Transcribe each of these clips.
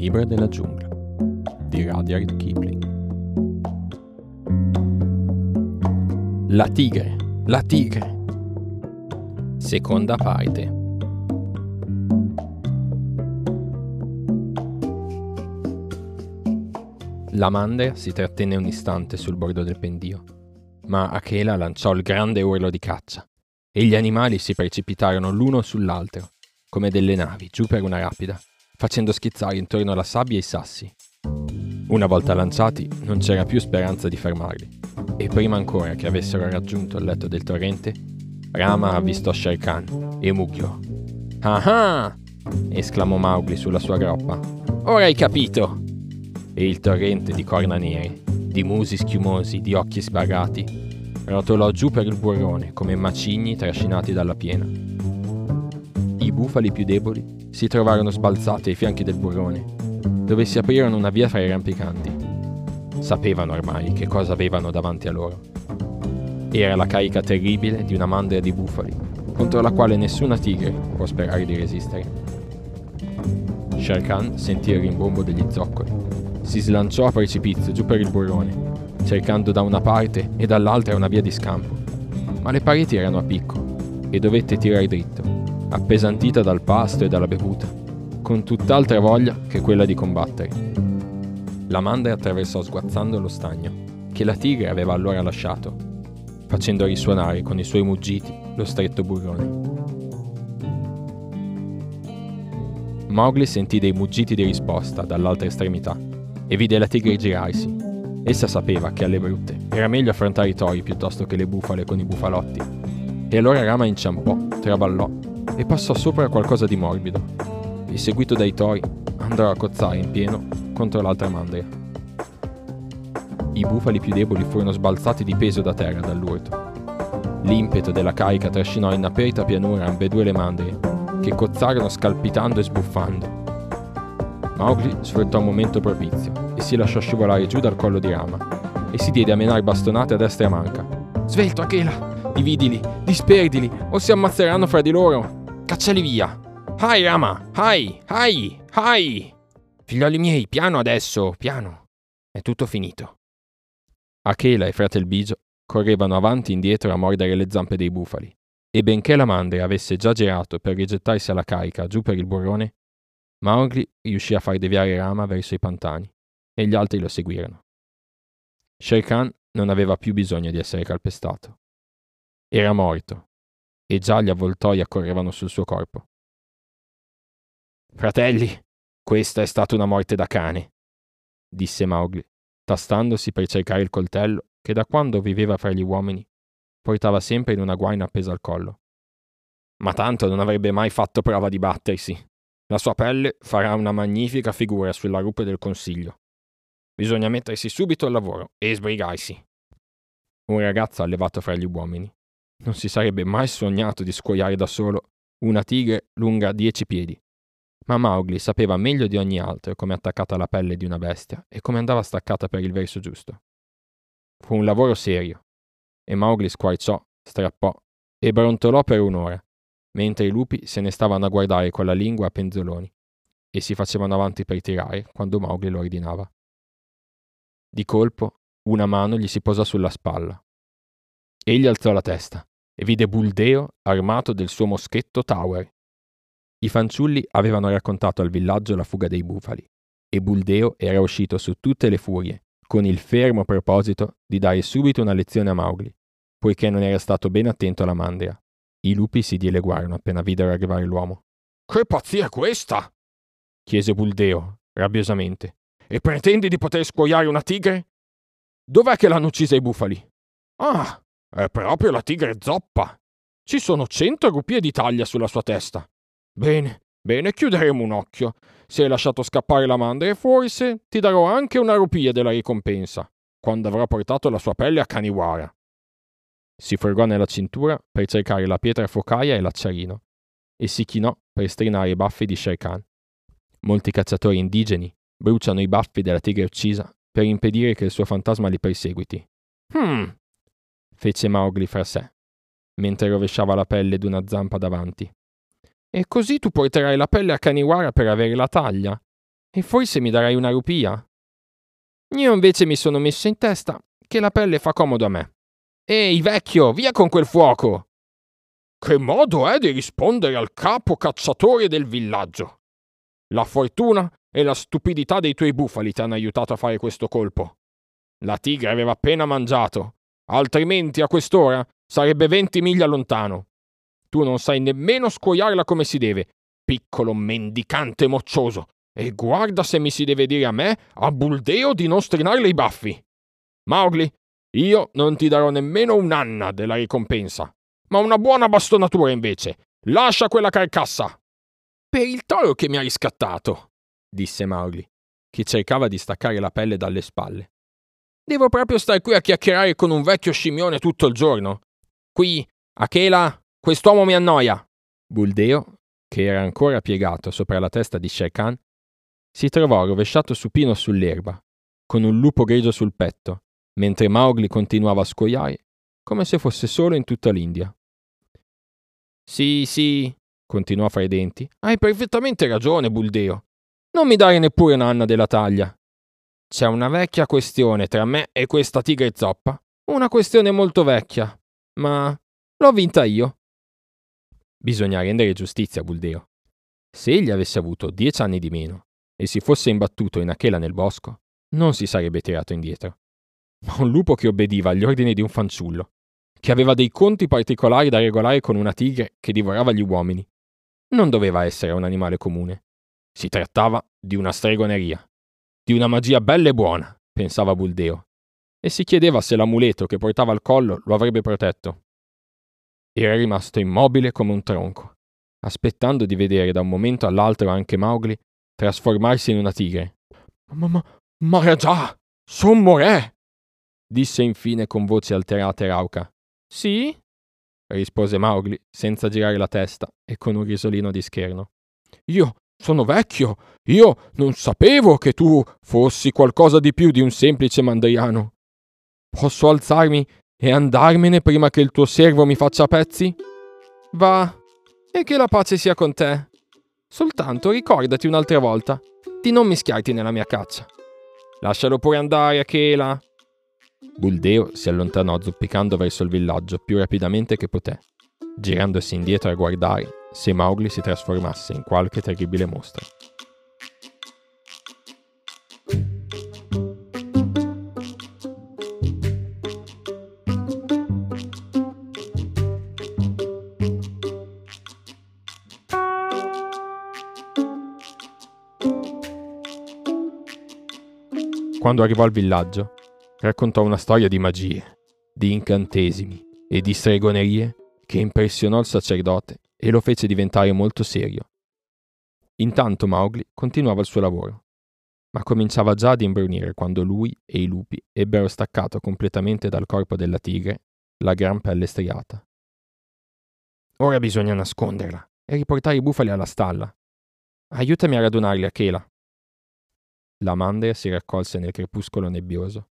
libro della giungla di Rudyard Kipling. La tigre, la tigre. Seconda parte. La mandria si trattenne un istante sul bordo del pendio, ma Achela lanciò il grande urlo di caccia e gli animali si precipitarono l'uno sull'altro, come delle navi, giù per una rapida, facendo schizzare intorno alla sabbia i sassi. Una volta lanciati, non c'era più speranza di fermarli, e prima ancora che avessero raggiunto il letto del torrente, Rama avvistò Shere Khan e mucchiò. Ah ah! esclamò Mowgli sulla sua groppa. Ora hai capito! E il torrente di corna nere, di musi schiumosi, di occhi sbarrati, rotolò giù per il burrone come macigni trascinati dalla piena. I bufali più deboli si trovarono sbalzati ai fianchi del burrone, dove si aprirono una via fra i rampicanti. Sapevano ormai che cosa avevano davanti a loro. Era la carica terribile di una mandria di bufali, contro la quale nessuna tigre può sperare di resistere. Shere Khan sentì il rimbombo degli zoccoli. Si slanciò a precipizio giù per il burrone cercando da una parte e dall'altra una via di scampo. Ma le pareti erano a picco e dovette tirare dritto, appesantita dal pasto e dalla bevuta, con tutt'altra voglia che quella di combattere. La mandra attraversò sguazzando lo stagno, che la tigre aveva allora lasciato, facendo risuonare con i suoi muggiti lo stretto burrone. Mowgli sentì dei muggiti di risposta dall'altra estremità e vide la tigre girarsi Essa sapeva che alle brutte era meglio affrontare i tori piuttosto che le bufale con i bufalotti. E allora Rama inciampò, traballò e passò sopra qualcosa di morbido. E seguito dai tori andò a cozzare in pieno contro l'altra mandria. I bufali più deboli furono sbalzati di peso da terra dall'urto. L'impeto della carica trascinò in aperta pianura ambedue le mandrie, che cozzarono scalpitando e sbuffando. Mowgli sfruttò un momento propizio e si lasciò scivolare giù dal collo di Rama e si diede a menare bastonate a destra e a manca. Svelto, Achela! Dividili, disperdili, o si ammazzeranno fra di loro! Cacciali via! Hai, Rama! Hai! Hai! Hai! Figlioli miei, piano adesso, piano! È tutto finito. Achela e Fratel Bigio correvano avanti e indietro a mordere le zampe dei bufali, e benché la mandria avesse già girato per rigettarsi alla carica giù per il burrone, Mowgli riuscì a far deviare Rama verso i pantani e gli altri lo seguirono. Shere Khan non aveva più bisogno di essere calpestato. Era morto e già gli avvoltoi accorrevano sul suo corpo. Fratelli, questa è stata una morte da cane, disse Mowgli, tastandosi per cercare il coltello che da quando viveva fra gli uomini portava sempre in una guaina appesa al collo. Ma tanto non avrebbe mai fatto prova di battersi. La sua pelle farà una magnifica figura sulla rupe del consiglio. Bisogna mettersi subito al lavoro e sbrigarsi. Un ragazzo allevato fra gli uomini non si sarebbe mai sognato di scuoiare da solo una tigre lunga dieci piedi. Ma Mowgli sapeva meglio di ogni altro come attaccata la pelle di una bestia e come andava staccata per il verso giusto. Fu un lavoro serio, e Mowgli squarciò, strappò e brontolò per un'ora, mentre i lupi se ne stavano a guardare con la lingua a penzoloni e si facevano avanti per tirare quando Mowgli lo ordinava. Di colpo, una mano gli si posò sulla spalla. Egli alzò la testa e vide Buldeo armato del suo moschetto Tower. I fanciulli avevano raccontato al villaggio la fuga dei bufali e Buldeo era uscito su tutte le furie, con il fermo proposito di dare subito una lezione a Mowgli, poiché non era stato ben attento alla mandria. I lupi si dileguarono appena videro arrivare l'uomo. Che pazzia è questa? chiese Buldeo, rabbiosamente. E pretendi di poter scuoiare una tigre? Dov'è che l'hanno uccisa i bufali? Ah, è proprio la tigre zoppa. Ci sono cento rupie di taglia sulla sua testa. Bene, bene, chiuderemo un occhio. Se hai lasciato scappare la mandria, forse ti darò anche una rupia della ricompensa, quando avrò portato la sua pelle a Kaniwara. Si frugò nella cintura per cercare la pietra focaia e l'acciarino, e si chinò per strinare i baffi di Shere Khan. Molti cacciatori indigeni bruciano i baffi della tigre uccisa per impedire che il suo fantasma li perseguiti. Hmm, fece Mowgli fra sé, mentre rovesciava la pelle d'una zampa davanti. E così tu porterai la pelle a Kaniwara per avere la taglia? E forse mi darai una rupia? Io invece mi sono messo in testa che la pelle fa comodo a me. Ehi, vecchio, via con quel fuoco! Che modo è di rispondere al capo cacciatore del villaggio? La fortuna e la stupidità dei tuoi bufali ti hanno aiutato a fare questo colpo. La tigre aveva appena mangiato, altrimenti a quest'ora sarebbe 20 miglia lontano. Tu non sai nemmeno scuoiarla come si deve, piccolo mendicante moccioso, e guarda se mi si deve dire a me, a Buldeo, di non strinarle i baffi. Mowgli, io non ti darò nemmeno un'anna della ricompensa, ma una buona bastonatura invece. Lascia quella carcassa. Per il toro che mi ha riscattato, disse Mowgli, che cercava di staccare la pelle dalle spalle. Devo proprio stare qui a chiacchierare con un vecchio scimmione tutto il giorno. Qui, Akela, quest'uomo mi annoia. Buldeo, che era ancora piegato sopra la testa di Shere Khan, si trovò rovesciato supino sull'erba, con un lupo grigio sul petto, mentre Mowgli continuava a scoiare come se fosse solo in tutta l'India. Sì, sì, continuò fra i denti, hai perfettamente ragione, Buldeo. Non mi dare neppure un'anna della taglia. C'è una vecchia questione tra me e questa tigre zoppa, una questione molto vecchia, ma l'ho vinta io. Bisogna rendere giustizia a Buldeo. Se egli avesse avuto dieci anni di meno e si fosse imbattuto in Achela nel bosco, non si sarebbe tirato indietro. Ma un lupo che obbediva agli ordini di un fanciullo, che aveva dei conti particolari da regolare con una tigre che divorava gli uomini, non doveva essere un animale comune. Si trattava di una stregoneria, di una magia bella e buona, pensava Buldeo, e si chiedeva se l'amuleto che portava al collo lo avrebbe protetto. Era rimasto immobile come un tronco, aspettando di vedere da un momento all'altro anche Mowgli trasformarsi in una tigre. Ma, ma, Maharaja, sommo re! disse infine con voce alterata rauca. Sì? rispose Mowgli senza girare la testa e con un risolino di scherno. Io sono vecchio. Io non sapevo che tu fossi qualcosa di più di un semplice mandriano. Posso alzarmi e andarmene prima che il tuo servo mi faccia a pezzi? Va, e che la pace sia con te. Soltanto ricordati un'altra volta di non mischiarti nella mia caccia. Lascialo pure andare, Achela. Buldeo si allontanò zoppicando verso il villaggio più rapidamente che poté, girandosi indietro a guardare se Mowgli si trasformasse in qualche terribile mostra. Quando arrivò al villaggio, raccontò una storia di magie, di incantesimi e di stregonerie che impressionò il sacerdote e lo fece diventare molto serio. Intanto Mowgli continuava il suo lavoro, ma cominciava già ad imbrunire quando lui e i lupi ebbero staccato completamente dal corpo della tigre la gran pelle striata. Ora bisogna nasconderla e riportare i bufali alla stalla. Aiutami a radunarli, Achela. La mandria si raccolse nel crepuscolo nebbioso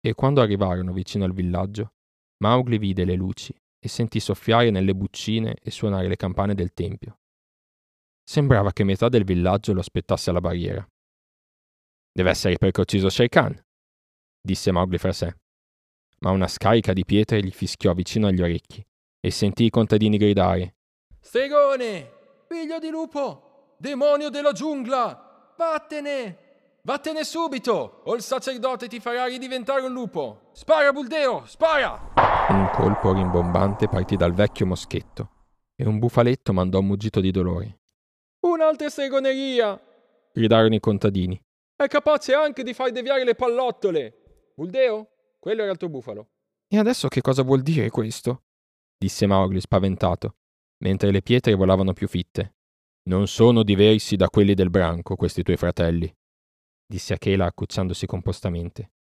e quando arrivarono vicino al villaggio, Mowgli vide le luci e sentì soffiare nelle buccine e suonare le campane del tempio. Sembrava che metà del villaggio lo aspettasse alla barriera. Deve essere perché ho ucciso Shere Khan, disse Mowgli fra sé. Ma una scarica di pietre gli fischiò vicino agli orecchi e sentì i contadini gridare: Stregone! Figlio di lupo! Demonio della giungla! Vattene! Vattene subito, o il sacerdote ti farà ridiventare un lupo. Spara, Buldeo, spara! Un colpo rimbombante partì dal vecchio moschetto e un bufaletto mandò un muggito di dolore. Un'altra stregoneria! gridarono i contadini. È capace anche di far deviare le pallottole. Buldeo, quello era il tuo bufalo. E adesso che cosa vuol dire questo? disse Mowgli spaventato, mentre le pietre volavano più fitte. Non sono diversi da quelli del branco, questi tuoi fratelli disse Achela accucciandosi compostamente.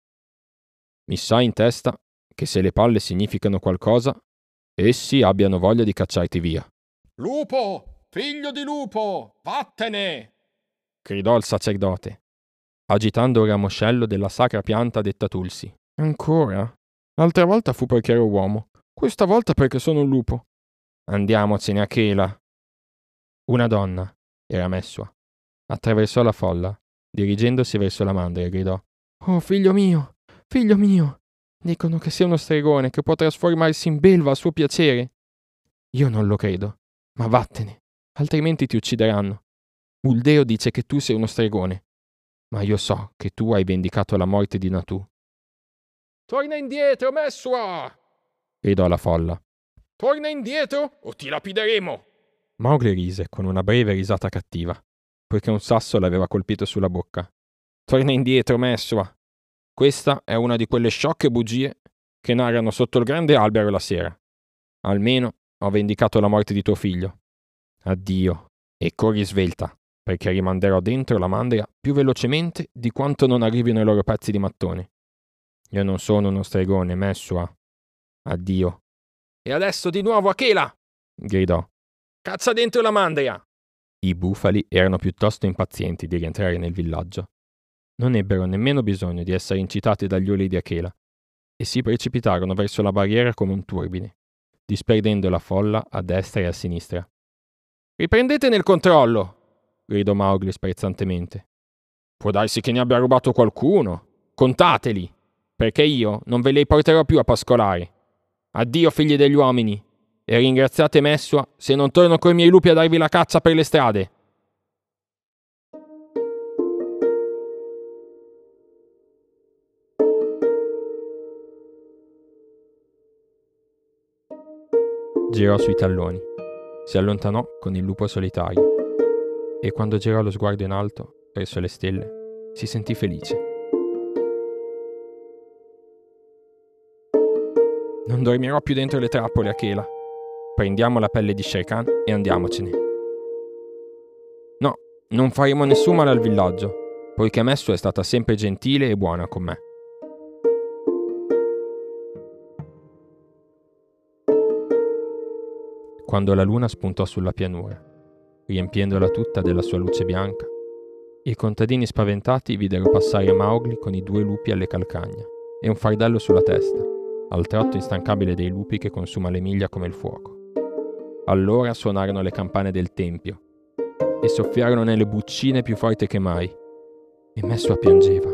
Mi sa in testa che se le palle significano qualcosa, essi abbiano voglia di cacciarti via. Lupo! Figlio di lupo! Vattene! gridò il sacerdote, agitando il ramoscello della sacra pianta detta Tulsi. Ancora? L'altra volta fu perché ero uomo, questa volta perché sono un lupo. Andiamocene, Achela. Una donna, era Messua, attraversò la folla Dirigendosi verso la mandria, gridò: Oh, figlio mio, figlio mio! Dicono che sei uno stregone che può trasformarsi in belva a suo piacere. Io non lo credo, ma vattene, altrimenti ti uccideranno. Buldeo dice che tu sei uno stregone, ma io so che tu hai vendicato la morte di Natù. Torna indietro, Messua! gridò la folla. Torna indietro o ti lapideremo! Mowgli rise con una breve risata cattiva, poiché un sasso l'aveva colpito sulla bocca. Torna indietro, Messua! Questa è una di quelle sciocche bugie che narrano sotto il grande albero la sera. Almeno ho vendicato la morte di tuo figlio. Addio, e corri svelta, perché rimanderò dentro la mandria più velocemente di quanto non arrivino i loro pezzi di mattone. Io non sono uno stregone, Messua. Addio. E adesso di nuovo Achela! gridò. Cazza dentro la mandria! I bufali erano piuttosto impazienti di rientrare nel villaggio. Non ebbero nemmeno bisogno di essere incitati dagli uli di Achela e si precipitarono verso la barriera come un turbine, disperdendo la folla a destra e a sinistra. Riprendete il controllo! gridò Mowgli sprezzantemente. Può darsi che ne abbia rubato qualcuno. Contateli, perché io non ve li porterò più a pascolare. Addio, figli degli uomini, e ringraziate Messua se non torno coi miei lupi a darvi la caccia per le strade. Girò sui talloni, si allontanò con il lupo solitario e quando girò lo sguardo in alto verso le stelle si sentì felice. Non dormirò più dentro le trappole, Achela. Prendiamo la pelle di Shere e andiamocene. No, non faremo nessun male al villaggio, poiché Messo è stata sempre gentile e buona con me. Quando la luna spuntò sulla pianura, riempiendola tutta della sua luce bianca, i contadini spaventati videro passare Mowgli con i due lupi alle calcagna e un fardello sulla testa al trotto instancabile dei lupi che consuma le miglia come il fuoco. Allora suonarono le campane del tempio e soffiarono nelle buccine più forte che mai. E Messua piangeva,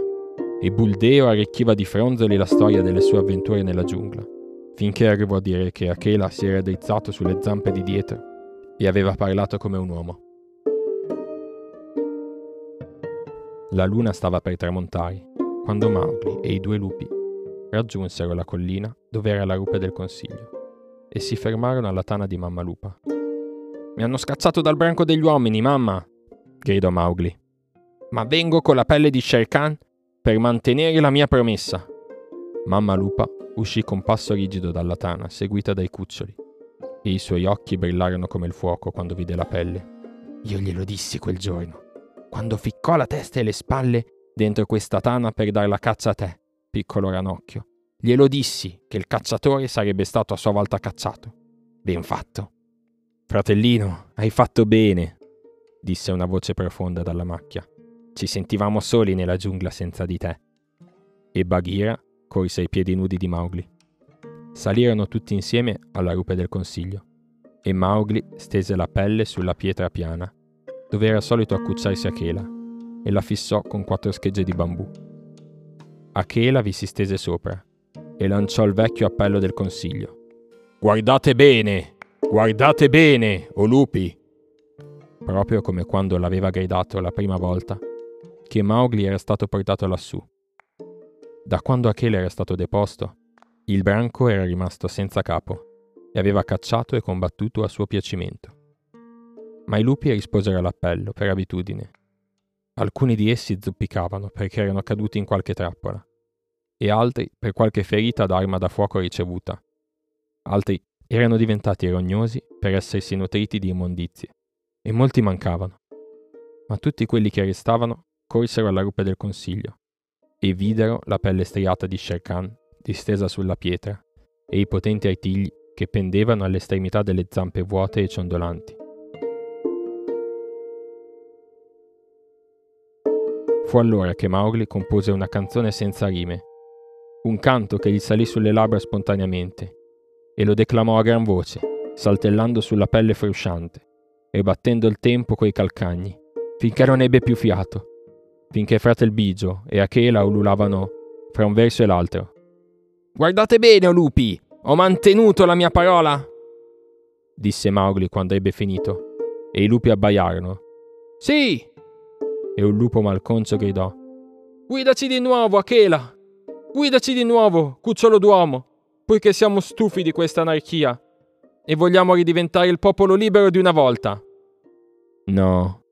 e Buldeo arricchiva di fronzoli la storia delle sue avventure nella giungla, finché arrivò a dire che Achela si era drizzato sulle zampe di dietro e aveva parlato come un uomo. La luna stava per tramontare, quando Mowgli e i due lupi raggiunsero la collina dove era la rupe del consiglio e si fermarono alla tana di mamma lupa. Mi hanno scazzato dal branco degli uomini, mamma! gridò Mowgli. Ma vengo con la pelle di Shere Khan per mantenere la mia promessa. Mamma lupa uscì con passo rigido dalla tana, seguita dai cuccioli, e i suoi occhi brillarono come il fuoco quando vide la pelle. Io glielo dissi quel giorno, quando ficcò la testa e le spalle dentro questa tana per dar la caccia a te piccolo ranocchio. Glielo dissi che il cacciatore sarebbe stato a sua volta cacciato. Ben fatto. Fratellino, hai fatto bene, disse una voce profonda dalla macchia. Ci sentivamo soli nella giungla senza di te. E Bagheera corse ai piedi nudi di Mowgli. Salirono tutti insieme alla rupe del consiglio e Mowgli stese la pelle sulla pietra piana, dove era solito accucciarsi a Chela, e la fissò con quattro schegge di bambù. Achela vi si stese sopra e lanciò il vecchio appello del consiglio. Guardate bene, guardate bene, o lupi! Proprio come quando l'aveva gridato la prima volta che Mowgli era stato portato lassù. Da quando Achela era stato deposto, il branco era rimasto senza capo e aveva cacciato e combattuto a suo piacimento. Ma i lupi risposero all'appello per abitudine Alcuni di essi zoppicavano perché erano caduti in qualche trappola, e altri per qualche ferita d'arma da fuoco ricevuta. Altri erano diventati rognosi per essersi nutriti di immondizie, e molti mancavano. Ma tutti quelli che restavano corsero alla rupe del consiglio, e videro la pelle striata di Shere Khan distesa sulla pietra, e i potenti artigli che pendevano all'estremità delle zampe vuote e ciondolanti. Fu allora che Mowgli compose una canzone senza rime, un canto che gli salì sulle labbra spontaneamente, e lo declamò a gran voce, saltellando sulla pelle frusciante e battendo il tempo coi calcagni, finché non ebbe più fiato. Finché Fratel Bigio e Achela ululavano fra un verso e l'altro. Guardate bene, o lupi! Ho mantenuto la mia parola! disse Mowgli quando ebbe finito, e i lupi abbaiarono. Sì! E un lupo malconcio gridò. Guidaci di nuovo, Achela! Guidaci di nuovo, cucciolo d'uomo, poiché siamo stufi di questa anarchia e vogliamo ridiventare il popolo libero di una volta. No,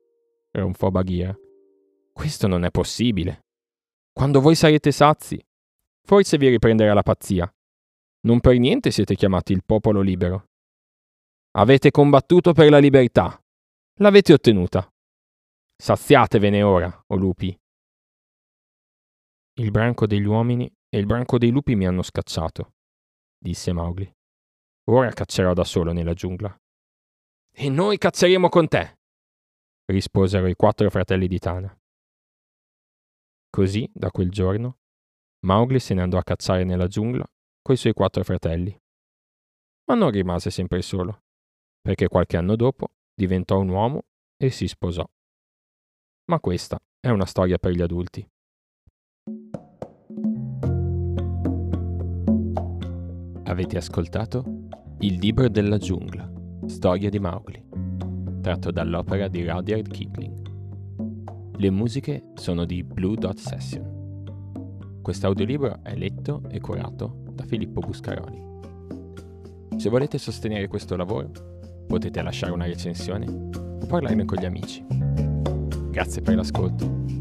ronfò Baghia. Questo non è possibile. Quando voi sarete sazi, forse vi riprenderà la pazzia. Non per niente siete chiamati il popolo libero. Avete combattuto per la libertà. L'avete ottenuta. Saziatevene ora, o lupi. Il branco degli uomini e il branco dei lupi mi hanno scacciato, disse Mowgli. Ora caccerò da solo nella giungla. E noi cazzeremo con te, risposero i quattro fratelli di Tana. Così, da quel giorno, Mowgli se ne andò a cacciare nella giungla coi suoi quattro fratelli. Ma non rimase sempre solo perché qualche anno dopo diventò un uomo e si sposò. Ma questa è una storia per gli adulti. Avete ascoltato Il libro della giungla, storia di Mowgli, tratto dall'opera di Rudyard Kipling. Le musiche sono di Blue Dot Session. Quest'audiolibro è letto e curato da Filippo Buscaroli. Se volete sostenere questo lavoro, potete lasciare una recensione o parlarne con gli amici. Grazie per l'ascolto.